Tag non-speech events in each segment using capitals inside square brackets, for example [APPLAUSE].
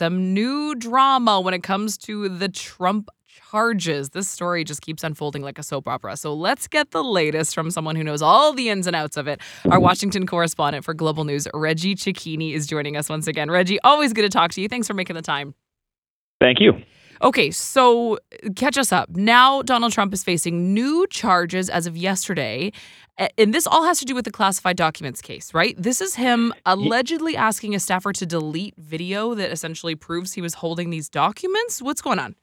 some new drama when it comes to the Trump charges. This story just keeps unfolding like a soap opera. So let's get the latest from someone who knows all the ins and outs of it. Our Washington correspondent for Global News, Reggie Cecchini, is joining us once again. Reggie, always good to talk to you. Thanks for making the time. Thank you. Okay, so catch us up. Now, Donald Trump is facing new charges as of yesterday. And this all has to do with the classified documents case, right? This is him allegedly asking a staffer to delete video that essentially proves he was holding these documents. What's going on?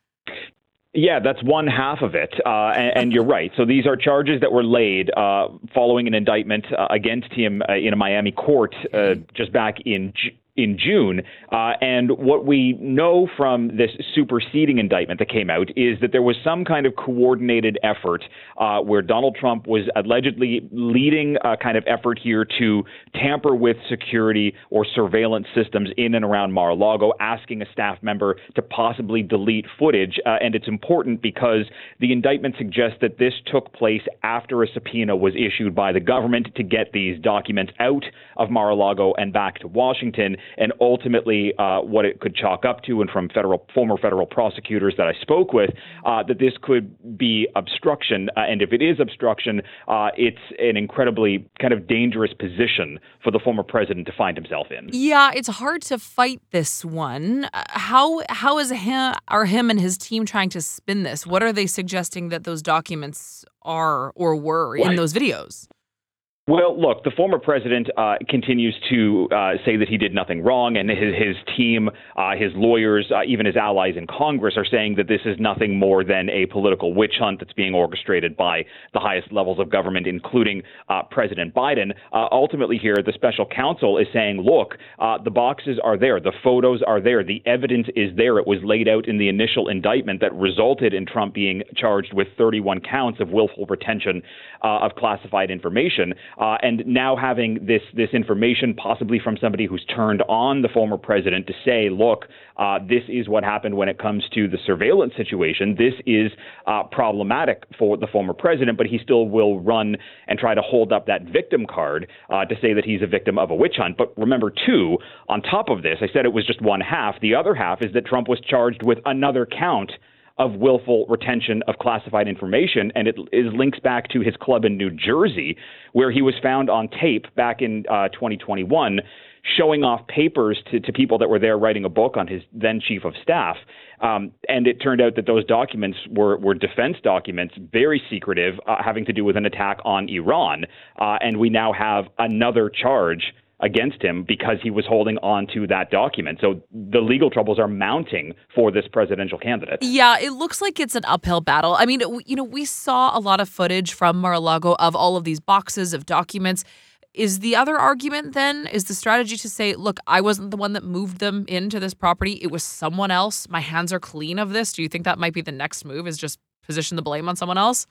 Yeah, that's one half of it, uh, and, and, you're right. So these are charges that were laid uh, following an indictment uh, against him uh, in a Miami court uh, just back in in June. Uh, and what we know from this superseding indictment that came out is that there was some kind of coordinated effort uh, where Donald Trump was allegedly leading a kind of effort here to tamper with security or surveillance systems in and around Mar a Lago, asking a staff member to possibly delete footage. Uh, and it's important because the indictment suggests that this took place after a subpoena was issued by the government to get these documents out of Mar a Lago and back to Washington and ultimately uh, what it could chalk up to, and from federal former federal prosecutors that I spoke with, uh, that this could be obstruction. Uh, and if it is obstruction, uh, it's an incredibly kind of dangerous position for the former president to find himself in. Yeah, it's hard to fight this one. Uh, how how is him are him and his team trying to spin this? What are they suggesting that those documents are or were in those videos? Well, look, the former president uh, continues to uh, say that he did nothing wrong, and his, his team, uh, his lawyers, uh, even his allies in Congress are saying that this is nothing more than a political witch hunt that's being orchestrated by the highest levels of government, including uh, President Biden. Uh, ultimately, here, the special counsel is saying, look, the boxes are there, the photos are there, the evidence is there. It was laid out in the initial indictment that resulted in Trump being charged with 31 counts of willful retention of classified information. Uh, and now having this this information, possibly from somebody who's turned on the former president, to say, look, uh, this is what happened when it comes to the surveillance situation. This is uh, problematic for the former president, but he still will run and try to hold up that victim card uh, to say that he's a victim of a witch hunt. But remember, too, on top of this, I said it was just one half. The other half is that Trump was charged with another count of willful retention of classified information, and it is links back to his club in New Jersey, where he was found on tape back in uh, 2021 showing off papers to, to people that were there writing a book on his then chief of staff. Um, and it turned out that those documents were, were defense documents, very secretive, uh, having to do with an attack on Iran. Uh, and we now have another charge against him because he was holding on to that document. So the legal troubles are mounting for this presidential candidate. Yeah, it looks like it's an uphill battle. I mean, you know, we saw a lot of footage from Mar-a-Lago of all of these boxes of documents. Is the other argument then is the strategy to say, look, I wasn't the one that moved them into this property. It was someone else. My hands are clean of this. Do you think that might be the next move is just position the blame on someone else?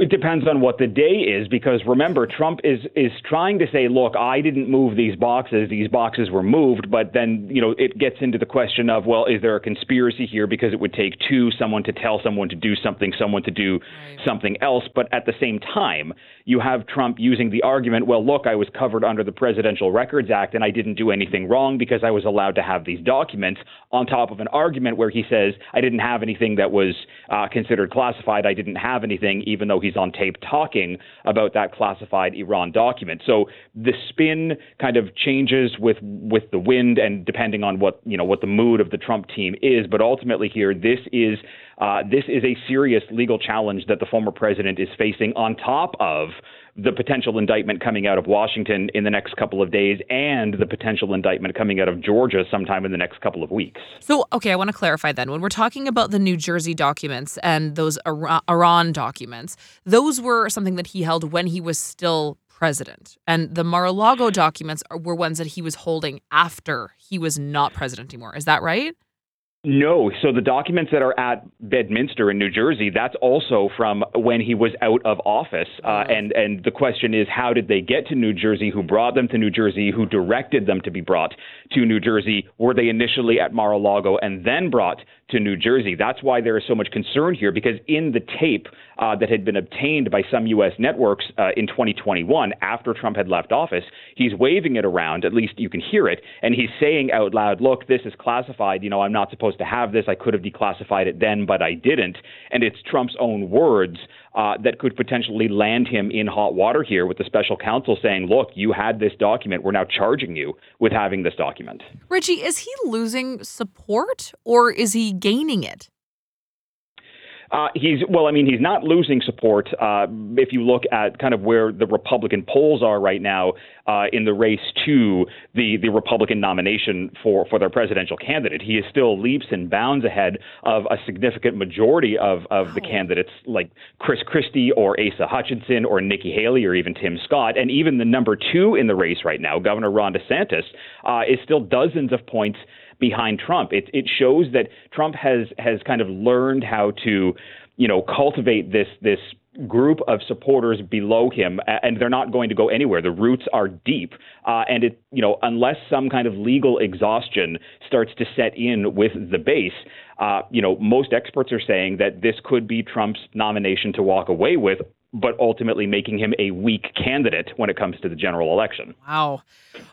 It depends on what the day is, because remember, Trump is is trying to say, "Look, I didn't move these boxes; these boxes were moved." But then, you know, it gets into the question of, well, is there a conspiracy here? Because it would take two, someone to tell someone to do something, someone to do right. something else. But at the same time, you have Trump using the argument, "Well, look, I was covered under the Presidential Records Act, and I didn't do anything wrong because I was allowed to have these documents." On top of an argument where he says, "I didn't have anything that was uh, considered classified. I didn't have anything, even though he." He's on tape talking about that classified Iran document. So the spin kind of changes with with the wind and depending on what you know what the mood of the Trump team is. But ultimately, here this is uh, this is a serious legal challenge that the former president is facing on top of the potential indictment coming out of Washington in the next couple of days and the potential indictment coming out of Georgia sometime in the next couple of weeks. So, okay, I want to clarify then. When we're talking about the New Jersey documents and those Iran documents, those were something that he held when he was still president. And the Mar a Lago documents were ones that he was holding after he was not president anymore. Is that right? No. So the documents that are at Bedminster in New Jersey, that's also from when he was out of office. Uh, oh. and, and the question is, how did they get to New Jersey? Who brought them to New Jersey? Who directed them to be brought to New Jersey? Were they initially at Mar a Lago and then brought to New Jersey? That's why there is so much concern here, because in the tape uh, that had been obtained by some U.S. networks uh, in 2021, after Trump had left office, he's waving it around, at least you can hear it, and he's saying out loud, look, this is classified. You know, I'm not supposed to have this. I could have declassified it then, but I didn't. And it's Trump's own words uh, that could potentially land him in hot water here with the special counsel saying, look, you had this document. We're now charging you with having this document. Reggie, is he losing support or is he gaining it? Uh, he's well. I mean, he's not losing support. Uh, if you look at kind of where the Republican polls are right now uh, in the race to the the Republican nomination for for their presidential candidate, he is still leaps and bounds ahead of a significant majority of of the candidates like Chris Christie or Asa Hutchinson or Nikki Haley or even Tim Scott, and even the number two in the race right now, Governor Ron DeSantis, uh, is still dozens of points behind Trump. It it shows that Trump has has kind of learned how to, you know, cultivate this this group of supporters below him, and they're not going to go anywhere. The roots are deep, uh, and it, you know, unless some kind of legal exhaustion starts to set in with the base, uh, you know, most experts are saying that this could be Trump's nomination to walk away with but ultimately making him a weak candidate when it comes to the general election. Wow.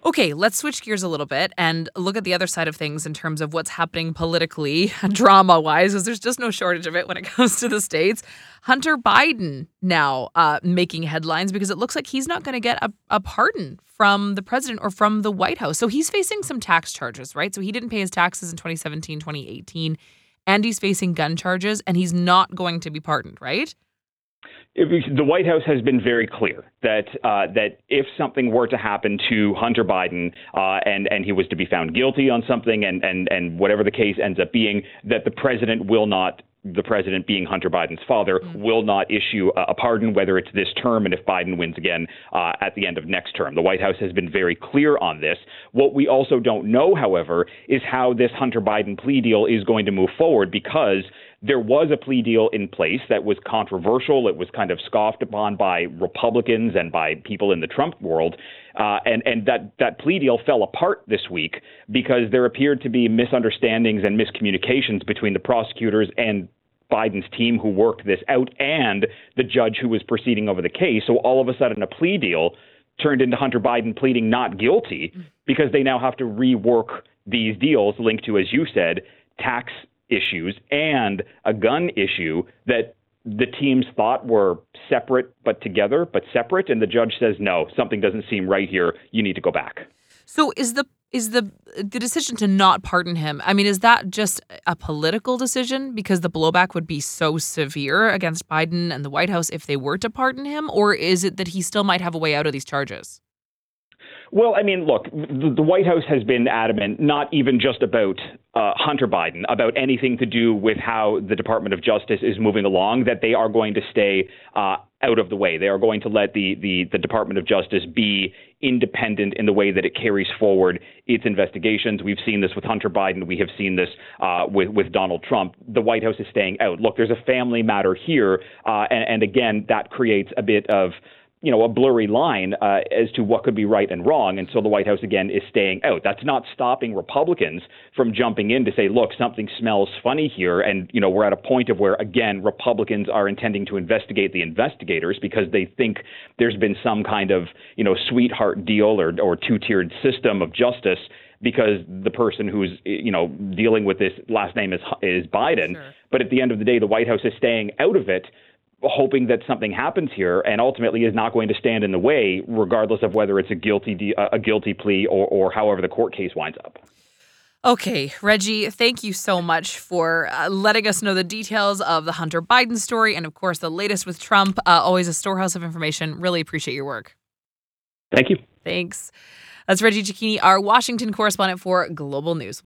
Okay, let's switch gears a little bit and look at the other side of things in terms of what's happening politically, [LAUGHS] drama wise, because there's just no shortage of it when it [LAUGHS] comes to the states. Hunter Biden now uh, making headlines because it looks like he's not going to get a, a pardon from the president or from the White House. So he's facing some tax charges, right? So he didn't pay his taxes in 2017, 2018, and he's facing gun charges, and he's not going to be pardoned, right? The White House has been very clear that uh, that if something were to happen to Hunter Biden uh, and and he was to be found guilty on something and and and whatever the case ends up being, that the president will not the president being Hunter Biden's father mm-hmm. will not issue a, pardon, whether it's this term and if Biden wins again uh, at the end of next term. The White House has been very clear on this. What we also don't know, however, is how this Hunter Biden plea deal is going to move forward because there was a plea deal in place that was controversial. It was kind of scoffed upon by Republicans and by people in the Trump world. Uh, and and that, that plea deal fell apart this week because there appeared to be misunderstandings and miscommunications between the prosecutors and Biden's team who worked this out and the judge who was proceeding over the case. So all of a sudden, a plea deal turned into Hunter Biden pleading not guilty because they now have to rework these deals linked to, as you said, tax issues and a gun issue that the teams thought were separate but together, but separate. And the judge says, no, something doesn't seem right here. You need to go back. So is the is the the decision to not pardon him? I mean, is that just a political decision because the blowback would be so severe against Biden and the White House if they were to pardon him, or is it that he still might have a way out of these charges? Well, I mean, look, the, the White House has been adamant, not even just about uh, Hunter Biden, about anything to do with how the Department of Justice is moving along, that they are going to stay uh, out of the way. They are going to let the, the, the Department of Justice be independent in the way that it carries forward its investigations. We've seen this with Hunter Biden. We have seen this uh, with, with Donald Trump. The White House is staying out. Look, there's a family matter here. Uh, and, and again, that creates a bit of you know, a blurry line uh, as to what could be right and wrong. And so the White House, again, is staying out. That's not stopping Republicans from jumping in to say, look, something smells funny here. And, you know, we're at a point of where, again, Republicans are intending to investigate the investigators because they think there's been some kind of, you know, sweetheart deal or, or two tiered system of justice because the person who's you know dealing with this last name is is Biden. Sure. But at the end of the day, the White House is staying out of it hoping that something happens here and ultimately is not going to stand in the way regardless of whether it's a guilty a guilty plea or, or however the court case winds up Okay, Reggie, thank you so much for uh, letting us know the details of the Hunter Biden story and, of course, the latest with Trump. Uh, always a storehouse of information. Really appreciate your work. Thank you. Thanks. That's Reggie Cecchini, our Washington correspondent for Global News.